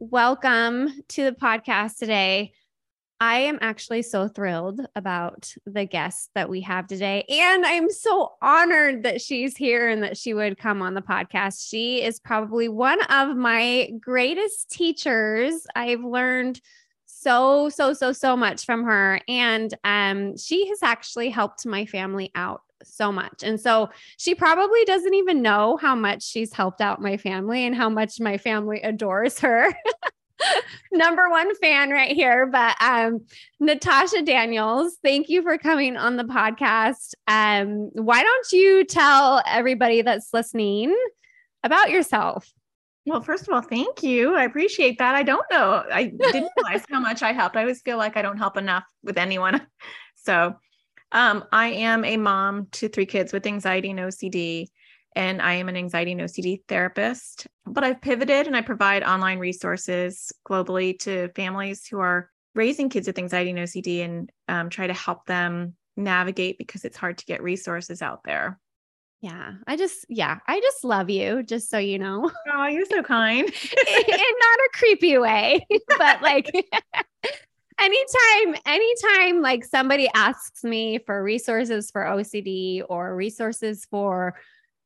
welcome to the podcast today. I am actually so thrilled about the guest that we have today. And I'm so honored that she's here and that she would come on the podcast. She is probably one of my greatest teachers. I've learned so, so, so, so much from her. And um, she has actually helped my family out so much. And so she probably doesn't even know how much she's helped out my family and how much my family adores her. Number one fan right here. But um, Natasha Daniels, thank you for coming on the podcast. Um, why don't you tell everybody that's listening about yourself? Well, first of all, thank you. I appreciate that. I don't know. I didn't realize how much I helped. I always feel like I don't help enough with anyone. So, um, I am a mom to three kids with anxiety and OCD, and I am an anxiety and OCD therapist. But I've pivoted and I provide online resources globally to families who are raising kids with anxiety and OCD and um, try to help them navigate because it's hard to get resources out there. Yeah, I just, yeah, I just love you, just so you know. Oh, you're so kind. in not a creepy way, but like anytime, anytime like somebody asks me for resources for OCD or resources for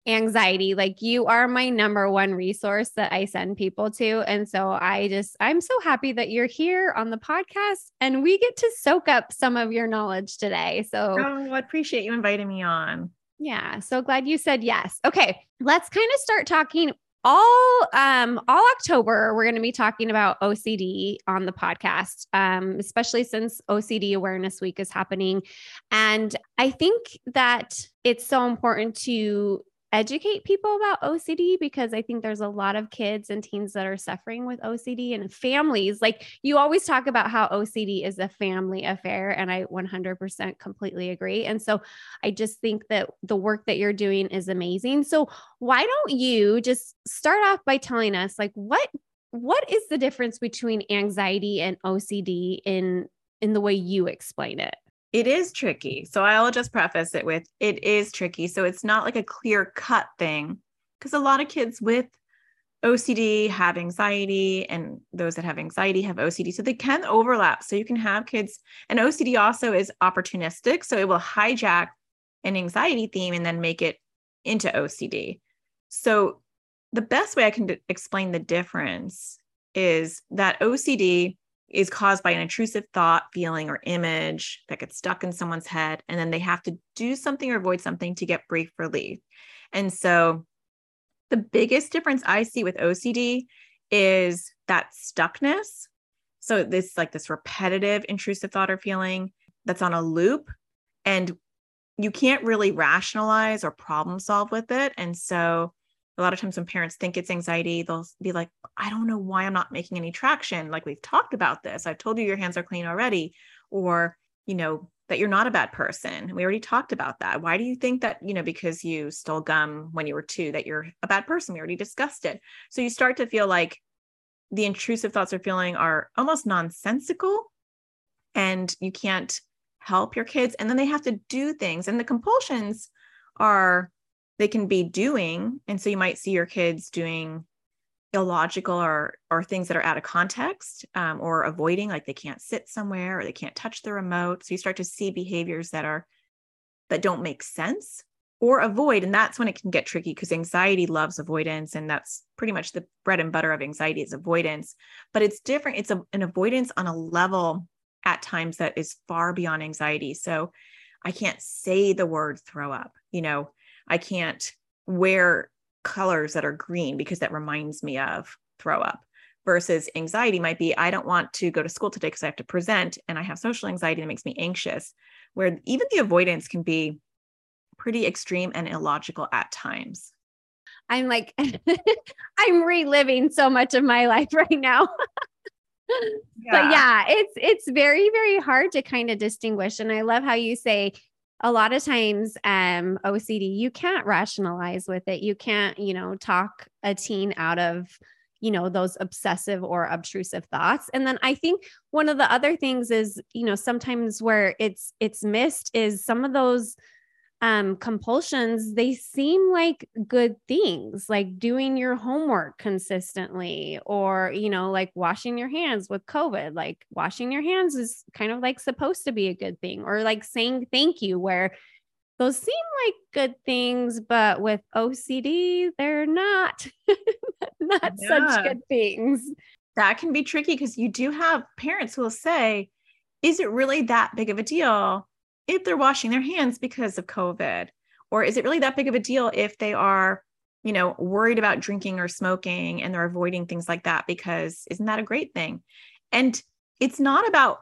anxiety, like you are my number one resource that I send people to. And so I just, I'm so happy that you're here on the podcast and we get to soak up some of your knowledge today. So oh, I appreciate you inviting me on. Yeah, so glad you said yes. Okay, let's kind of start talking all um all October we're going to be talking about OCD on the podcast um especially since OCD awareness week is happening. And I think that it's so important to educate people about OCD because I think there's a lot of kids and teens that are suffering with OCD and families. Like you always talk about how OCD is a family affair, and I 100% completely agree. And so I just think that the work that you're doing is amazing. So why don't you just start off by telling us like what what is the difference between anxiety and OCD in in the way you explain it? It is tricky. So I'll just preface it with it is tricky. So it's not like a clear cut thing because a lot of kids with OCD have anxiety, and those that have anxiety have OCD. So they can overlap. So you can have kids, and OCD also is opportunistic. So it will hijack an anxiety theme and then make it into OCD. So the best way I can d- explain the difference is that OCD is caused by an intrusive thought, feeling, or image that gets stuck in someone's head. And then they have to do something or avoid something to get brief relief. And so the biggest difference I see with OCD is that stuckness. So this like this repetitive intrusive thought or feeling that's on a loop and you can't really rationalize or problem solve with it. And so a lot of times when parents think it's anxiety, they'll be like, I don't know why I'm not making any traction. Like we've talked about this. I've told you your hands are clean already. Or, you know, that you're not a bad person. We already talked about that. Why do you think that, you know, because you stole gum when you were two, that you're a bad person? We already discussed it. So you start to feel like the intrusive thoughts or feeling are almost nonsensical and you can't help your kids. And then they have to do things. And the compulsions are they can be doing and so you might see your kids doing illogical or or things that are out of context um, or avoiding like they can't sit somewhere or they can't touch the remote. So you start to see behaviors that are that don't make sense or avoid and that's when it can get tricky because anxiety loves avoidance and that's pretty much the bread and butter of anxiety is avoidance. But it's different it's a, an avoidance on a level at times that is far beyond anxiety. So i can't say the word throw up you know I can't wear colors that are green because that reminds me of throw up versus anxiety might be I don't want to go to school today because I have to present and I have social anxiety that makes me anxious where even the avoidance can be pretty extreme and illogical at times. I'm like I'm reliving so much of my life right now. yeah. But yeah, it's it's very very hard to kind of distinguish and I love how you say a lot of times um OCD you can't rationalize with it. You can't, you know, talk a teen out of you know those obsessive or obtrusive thoughts and then i think one of the other things is you know sometimes where it's it's missed is some of those um, compulsions, they seem like good things, like doing your homework consistently, or, you know, like washing your hands with COVID. Like washing your hands is kind of like supposed to be a good thing, or like saying thank you, where those seem like good things, but with OCD, they're not, not yeah. such good things. That can be tricky because you do have parents who will say, is it really that big of a deal? If they're washing their hands because of COVID? Or is it really that big of a deal if they are, you know, worried about drinking or smoking and they're avoiding things like that? Because isn't that a great thing? And it's not about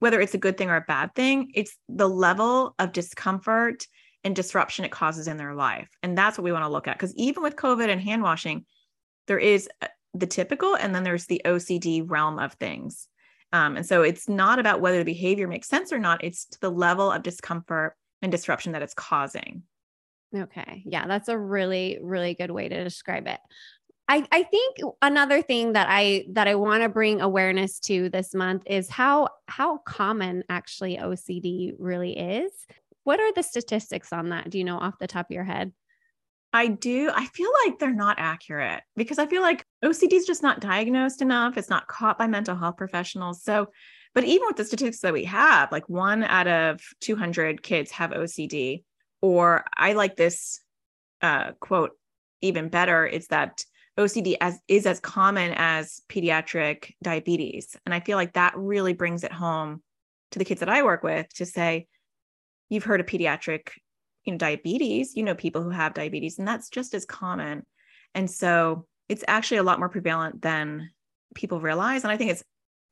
whether it's a good thing or a bad thing, it's the level of discomfort and disruption it causes in their life. And that's what we want to look at. Because even with COVID and hand washing, there is uh, the typical and then there's the OCD realm of things. Um, and so it's not about whether the behavior makes sense or not, it's to the level of discomfort and disruption that it's causing. Okay. Yeah, that's a really, really good way to describe it. I, I think another thing that I that I want to bring awareness to this month is how how common actually OCD really is. What are the statistics on that? Do you know off the top of your head? I do. I feel like they're not accurate because I feel like OCD is just not diagnosed enough. It's not caught by mental health professionals. So, but even with the statistics that we have, like one out of 200 kids have OCD. Or I like this uh, quote even better is that OCD as, is as common as pediatric diabetes. And I feel like that really brings it home to the kids that I work with to say, you've heard of pediatric you know diabetes you know people who have diabetes and that's just as common and so it's actually a lot more prevalent than people realize and i think it's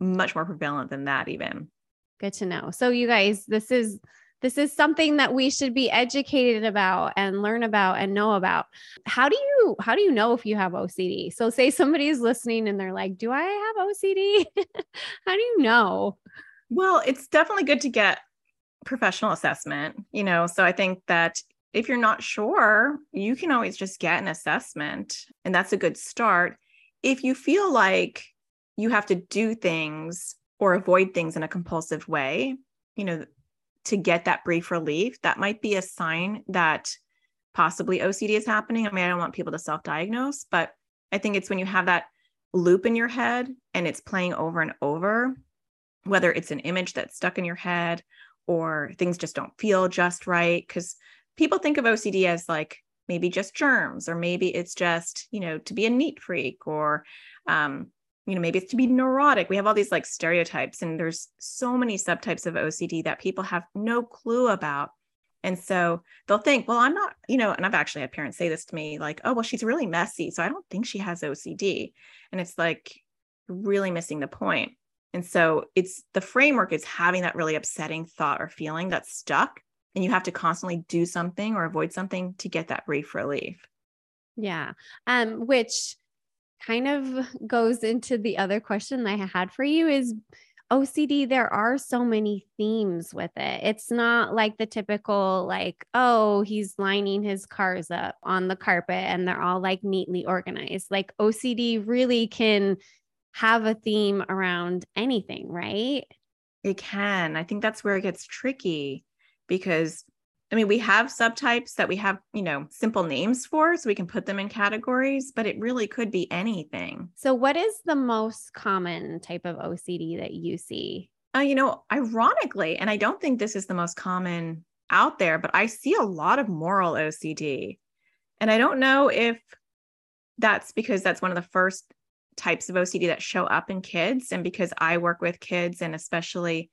much more prevalent than that even. Good to know. So you guys this is this is something that we should be educated about and learn about and know about. How do you how do you know if you have ocd so say somebody's listening and they're like do i have ocd how do you know? Well it's definitely good to get professional assessment, you know. So I think that if you're not sure, you can always just get an assessment, and that's a good start. If you feel like you have to do things or avoid things in a compulsive way, you know, to get that brief relief, that might be a sign that possibly OCD is happening. I mean, I don't want people to self diagnose, but I think it's when you have that loop in your head and it's playing over and over, whether it's an image that's stuck in your head or things just don't feel just right because people think of OCD as like maybe just germs or maybe it's just you know to be a neat freak or um, you know maybe it's to be neurotic we have all these like stereotypes and there's so many subtypes of ocd that people have no clue about and so they'll think well i'm not you know and i've actually had parents say this to me like oh well she's really messy so i don't think she has ocd and it's like really missing the point. and so it's the framework is having that really upsetting thought or feeling that's stuck. And you have to constantly do something or avoid something to get that brief relief. Yeah. Um, which kind of goes into the other question I had for you is OCD, there are so many themes with it. It's not like the typical, like, oh, he's lining his cars up on the carpet and they're all like neatly organized. Like OCD really can have a theme around anything, right? It can. I think that's where it gets tricky because I mean, we have subtypes that we have, you know, simple names for, so we can put them in categories, but it really could be anything. So, what is the most common type of OCD that you see? Uh, you know, ironically, and I don't think this is the most common out there, but I see a lot of moral OCD. And I don't know if that's because that's one of the first types of OCD that show up in kids. And because I work with kids, and especially,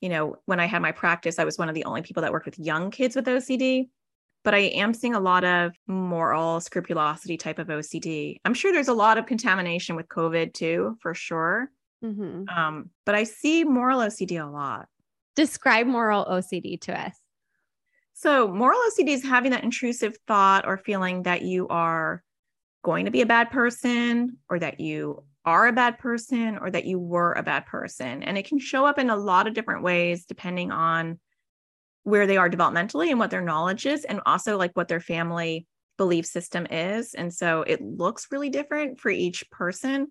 you know, when I had my practice, I was one of the only people that worked with young kids with OCD. But I am seeing a lot of moral scrupulosity type of OCD. I'm sure there's a lot of contamination with COVID too, for sure. Mm-hmm. Um, but I see moral OCD a lot. Describe moral OCD to us. So, moral OCD is having that intrusive thought or feeling that you are going to be a bad person or that you are a bad person or that you were a bad person. And it can show up in a lot of different ways depending on where they are developmentally and what their knowledge is, and also like what their family belief system is. And so it looks really different for each person,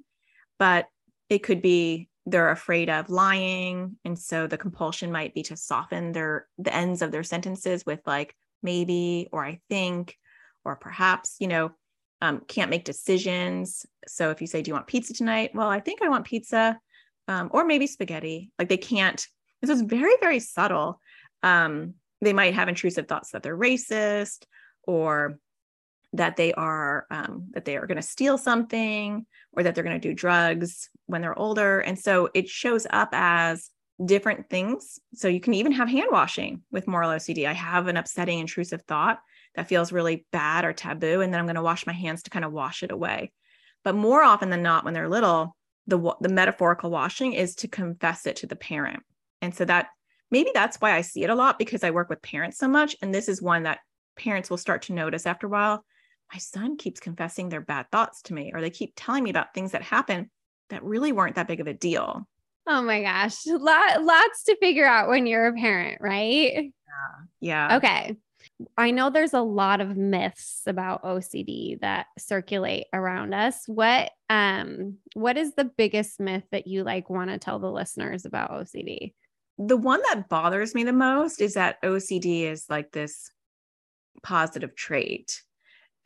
but it could be they're afraid of lying. And so the compulsion might be to soften their the ends of their sentences with like maybe or I think or perhaps, you know, um, can't make decisions. So if you say, Do you want pizza tonight? Well, I think I want pizza. Um, or maybe spaghetti. Like they can't, this is very, very subtle. Um, they might have intrusive thoughts that they're racist or that they are um, that they are going to steal something or that they're going to do drugs when they're older and so it shows up as different things so you can even have hand washing with moral ocd i have an upsetting intrusive thought that feels really bad or taboo and then i'm going to wash my hands to kind of wash it away. But more often than not when they're little the the metaphorical washing is to confess it to the parent. And so that maybe that's why i see it a lot because i work with parents so much and this is one that parents will start to notice after a while. My son keeps confessing their bad thoughts to me or they keep telling me about things that happen that really weren't that big of a deal. Oh my gosh. Lot, lots to figure out when you're a parent right? Yeah. Yeah. Okay I know there's a lot of myths about OCD that circulate around us. What um what is the biggest myth that you like want to tell the listeners about OCD? The one that bothers me the most is that OCD is like this positive trait.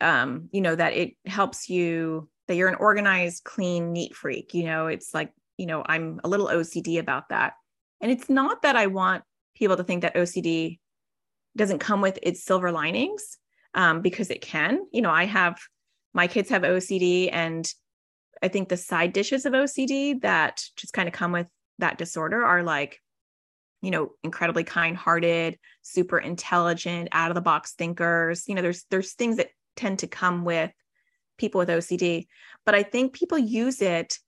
Um, you know, that it helps you that you're an organized, clean, neat freak. You know, it's like, you know, I'm a little OCD about that. And it's not that I want people to think that OCD doesn't come with its silver linings um, because it can. You know, I have my kids have OCD, and I think the side dishes of OCD that just kind of come with that disorder are like, you know, incredibly kind-hearted, super intelligent, out of the box thinkers. You know, there's there's things that tend to come with people with OCD, but I think people use it,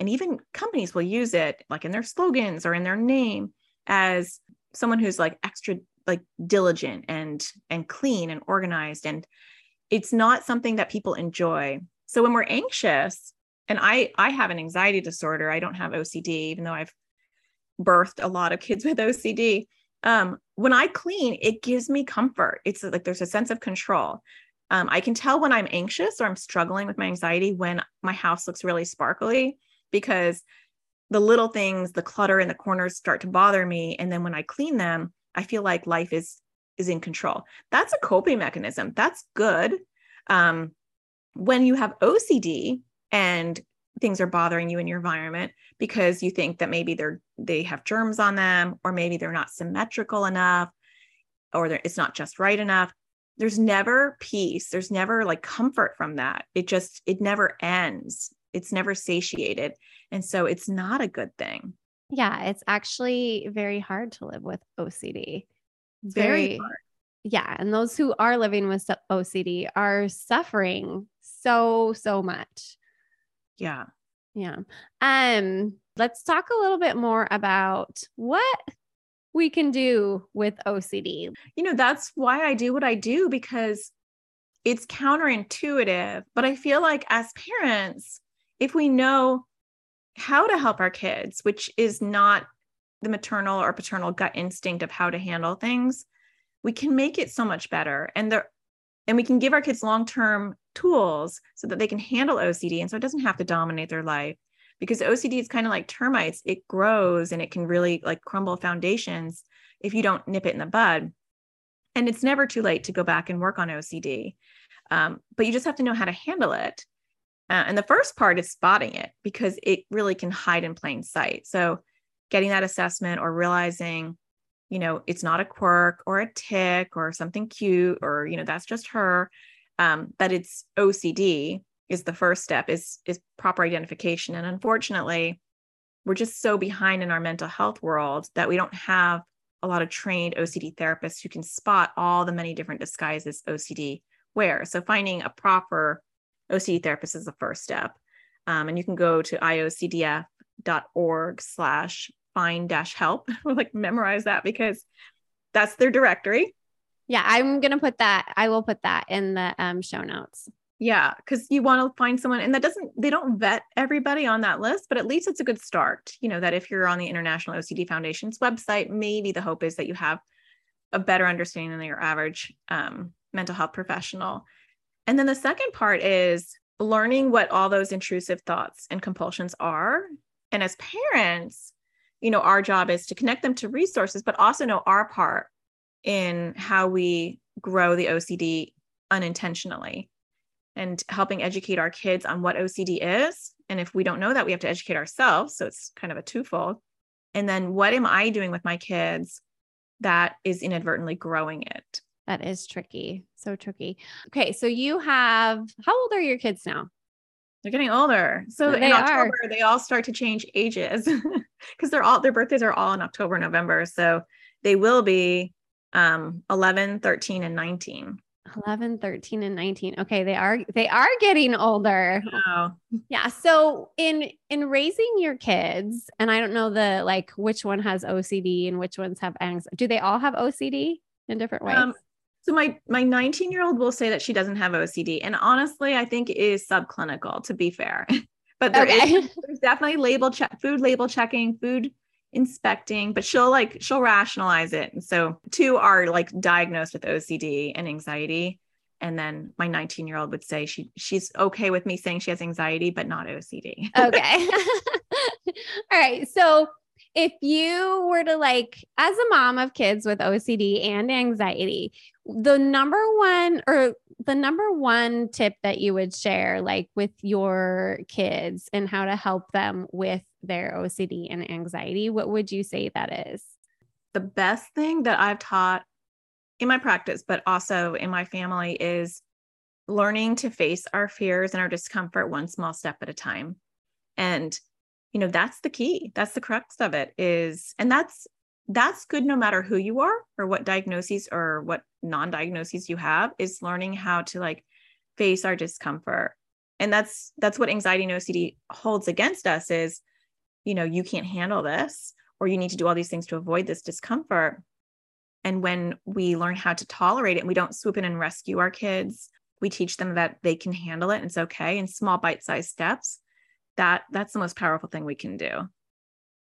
and even companies will use it, like in their slogans or in their name, as someone who's like extra like diligent and and clean and organized and it's not something that people enjoy. So when we're anxious and i i have an anxiety disorder i don't have ocd even though i've birthed a lot of kids with ocd um, when i clean it gives me comfort. It's like there's a sense of control. Um, i can tell when i'm anxious or i'm struggling with my anxiety when my house looks really sparkly because the little things the clutter in the corners start to bother me and then when i clean them I feel like life is is in control. That's a coping mechanism. That's good. Um, when you have OCD and things are bothering you in your environment because you think that maybe they're they have germs on them or maybe they're not symmetrical enough or it's not just right enough there's never peace there's never like comfort from that it just it never ends it's never satiated and so it's not a good thing yeah, it's actually very hard to live with OCD. very, very hard. Yeah, and those who are living with OCD are suffering so so much. Yeah. Yeah. Um let's talk a little bit more about what we can do with OCD. You know, that's why I do what I do because it's counterintuitive, but I feel like as parents, if we know how to help our kids, which is not the maternal or paternal gut instinct of how to handle things, we can make it so much better. And there and we can give our kids long-term tools so that they can handle OCD and so it doesn't have to dominate their life. Because OCD is kind of like termites, it grows and it can really like crumble foundations if you don't nip it in the bud. And it's never too late to go back and work on OCD. Um, but you just have to know how to handle it. Uh, and the first part is spotting it because it really can hide in plain sight. So, getting that assessment or realizing, you know, it's not a quirk or a tic or something cute or, you know, that's just her, um, that it's OCD is the first step is is proper identification. And unfortunately, we're just so behind in our mental health world that we don't have a lot of trained OCD therapists who can spot all the many different disguises OCD wears. So finding a proper OCD therapist is the first step. Um, and you can go to iocdf.org slash find dash help like memorize that because that's their directory. Yeah, I'm going to put that, I will put that in the um, show notes. Yeah, because you want to find someone, and that doesn't, they don't vet everybody on that list, but at least it's a good start. You know, that if you're on the International OCD Foundation's website, maybe the hope is that you have a better understanding than your average um, mental health professional. And then the second part is learning what all those intrusive thoughts and compulsions are. And as parents, you know, our job is to connect them to resources, but also know our part in how we grow the OCD unintentionally and helping educate our kids on what OCD is. And if we don't know that, we have to educate ourselves. So it's kind of a twofold. And then what am I doing with my kids that is inadvertently growing it? That is tricky. So tricky. Okay. So you have, how old are your kids now? They're getting older. So they in October, are. they all start to change ages because they're all, their birthdays are all in October, November. So they will be um, 11, 13, and 19. 11 13 and 19 okay they are they are getting older oh. yeah so in in raising your kids and i don't know the like which one has ocd and which ones have anxiety do they all have ocd in different ways um, so my my 19 year old will say that she doesn't have ocd and honestly i think it is subclinical to be fair but there okay. is, there's definitely label check food label checking food inspecting, but she'll like she'll rationalize it. And so two are like diagnosed with OCD and anxiety. And then my 19 year old would say she she's okay with me saying she has anxiety, but not OCD. okay. All right. So if you were to like as a mom of kids with OCD and anxiety, the number one or the number one tip that you would share like with your kids and how to help them with their OCD and anxiety, what would you say that is? The best thing that I've taught in my practice, but also in my family, is learning to face our fears and our discomfort one small step at a time. And you know that's the key. That's the crux of it is and that's that's good no matter who you are or what diagnoses or what non-diagnoses you have is learning how to like face our discomfort. And that's that's what anxiety and ocd holds against us is you know you can't handle this or you need to do all these things to avoid this discomfort. And when we learn how to tolerate it and we don't swoop in and rescue our kids we teach them that they can handle it and it's okay in small bite-sized steps that that's the most powerful thing we can do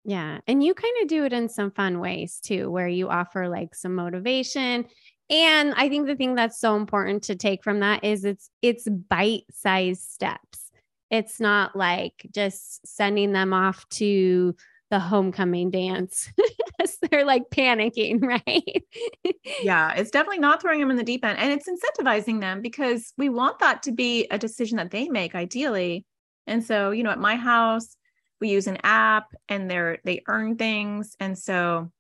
yeah and you kind of do it in some fun ways too where you offer like some motivation and i think the thing that's so important to take from that is it's it's bite-sized steps it's not like just sending them off to the homecoming dance. they're like panicking, right? yeah, it's definitely not throwing them in the deep end and it's incentivizing them because we want that to be a decision that they make ideally. And so, you know, at my house, we use an app and they're they earn things. And so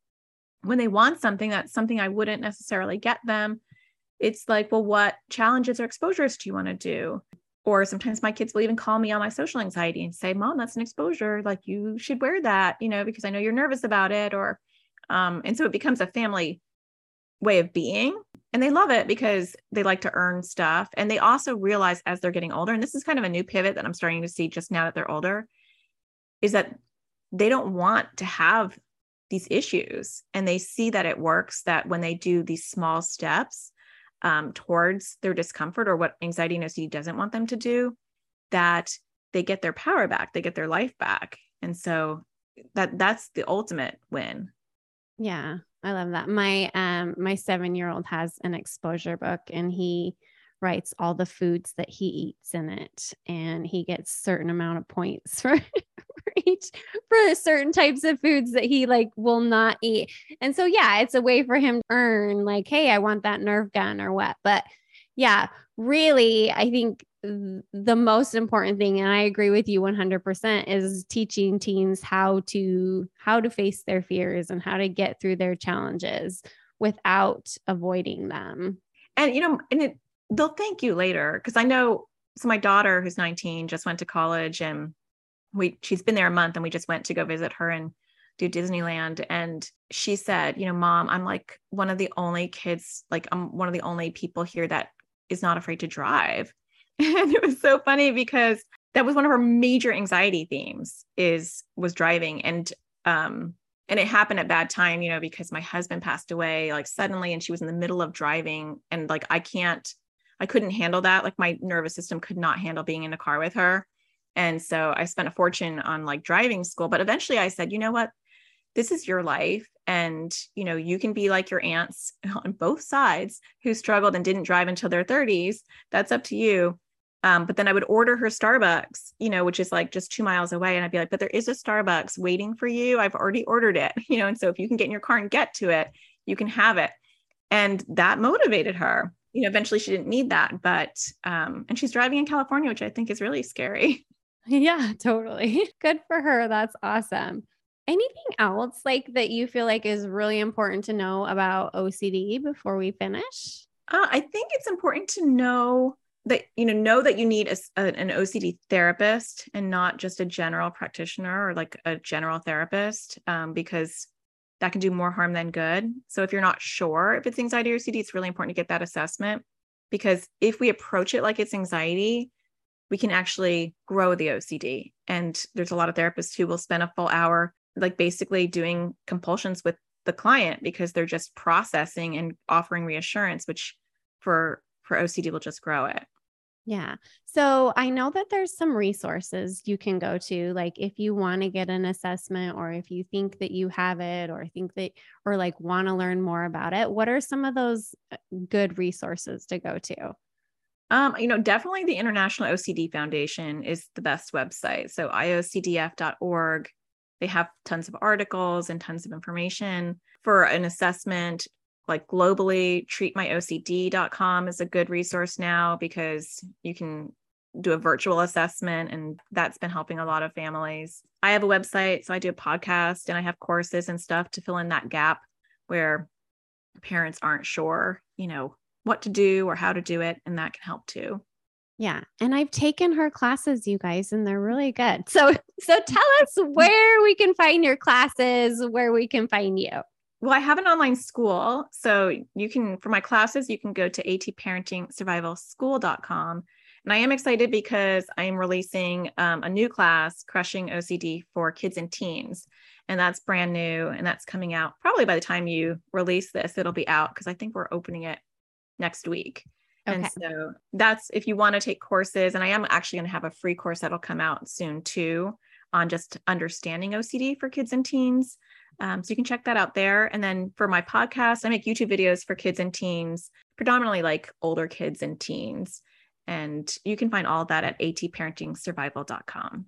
when they want something that's something I wouldn't necessarily get them, it's like, well, what challenges or exposures do you want to do? or sometimes my kids will even call me on my social anxiety and say mom that's an exposure. Like you should wear that you know because i know you're nervous about it or um and so it becomes a family way of being and they love it because they like to earn stuff and they also realize as they're getting older and this is kind of a new pivot that i'm starting to see just now that they're older is that they don't want to have these issues and they see that it works that when they do these small steps um, towards their discomfort or what anxiety and OCD doesn't want them to do, that they get their power back, they get their life back. And so that that's the ultimate win. Yeah, I love that. My um my 7-year-old has an exposure book and he writes all the foods that he eats in it and he gets certain amount of points for for each for certain types of foods that he like will not eat and so yeah it's a way for him to earn like hey i want that nerve gun or what but yeah really i think the most important thing and i agree with you 100% is teaching teens how to how to face their fears and how to get through their challenges without avoiding them and you know and it they'll thank you later because I know so my daughter who's 19 just went to college and we she's been there a month and we just went to go visit her and do Disneyland and she said, you know, mom, I'm like one of the only kids like I'm one of the only people here that is not afraid to drive. And it was so funny because that was one of her major anxiety themes is was driving and um and it happened at bad time, you know, because my husband passed away like suddenly and she was in the middle of driving and like I can't I couldn't handle that. Like my nervous system could not handle being in a car with her. And so I spent a fortune on like driving school. But eventually I said, you know what? This is your life. And, you know, you can be like your aunts on both sides who struggled and didn't drive until their 30s. That's up to you. Um, but then I would order her Starbucks, you know, which is like just two miles away. And I'd be like, but there is a Starbucks waiting for you. I've already ordered it, you know. And so if you can get in your car and get to it, you can have it. And that motivated her. You know, eventually she didn't need that, but um, and she's driving in California, which I think is really scary. Yeah, totally. Good for her. That's awesome. Anything else like that you feel like is really important to know about OCD before we finish? Uh, I think it's important to know that you know know that you need a, a, an OCD therapist and not just a general practitioner or like a general therapist um, because that can do more harm than good. So if you're not sure if it's anxiety or OCD, it's really important to get that assessment because if we approach it like it's anxiety, we can actually grow the OCD. And there's a lot of therapists who will spend a full hour like basically doing compulsions with the client because they're just processing and offering reassurance, which for for OCD will just grow it. Yeah. So I know that there's some resources you can go to, like if you want to get an assessment or if you think that you have it or think that, or like want to learn more about it. What are some of those uh, good resources to go to? Um, you know, definitely the International OCD Foundation is the best website. So iocdf.org. They have tons of articles and tons of information for an assessment like globally treatmyocd.com is a good resource now because you can do a virtual assessment and that's been helping a lot of families. I have a website so i do a podcast and i have courses and stuff to fill in that gap where parents aren't sure you know what to do or how to do it and that can help too. Yeah and i've taken her classes you guys and they're really good. So so tell us where we can find your classes where we can find you well, I have an online school. So you can, for my classes, you can go to atparentingsurvivalschool.com. And I am excited because I am releasing um, a new class, Crushing OCD for Kids and Teens. And that's brand new. And that's coming out probably by the time you release this, it'll be out because I think we're opening it next week. Okay. And so that's if you want to take courses. And I am actually going to have a free course that'll come out soon too on just understanding OCD for kids and teens. Um, so you can check that out there. And then for my podcast, I make YouTube videos for kids and teens, predominantly like older kids and teens. And you can find all that at atparentingsurvival.com.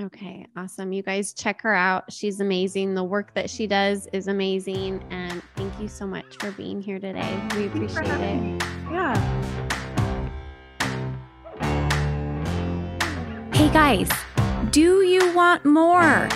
Okay, awesome. You guys check her out. She's amazing. The work that she does is amazing. And thank you so much for being here today. We appreciate it. Yeah. Hey guys, do you want more?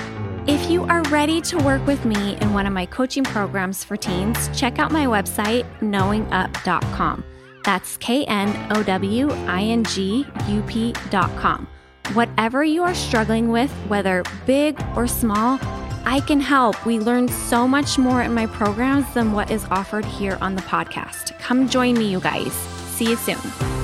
If you are ready to work with me in one of my coaching programs for teens, check out my website, knowingup.com. That's K N O W I N G U P.com. Whatever you are struggling with, whether big or small, I can help. We learn so much more in my programs than what is offered here on the podcast. Come join me, you guys. See you soon.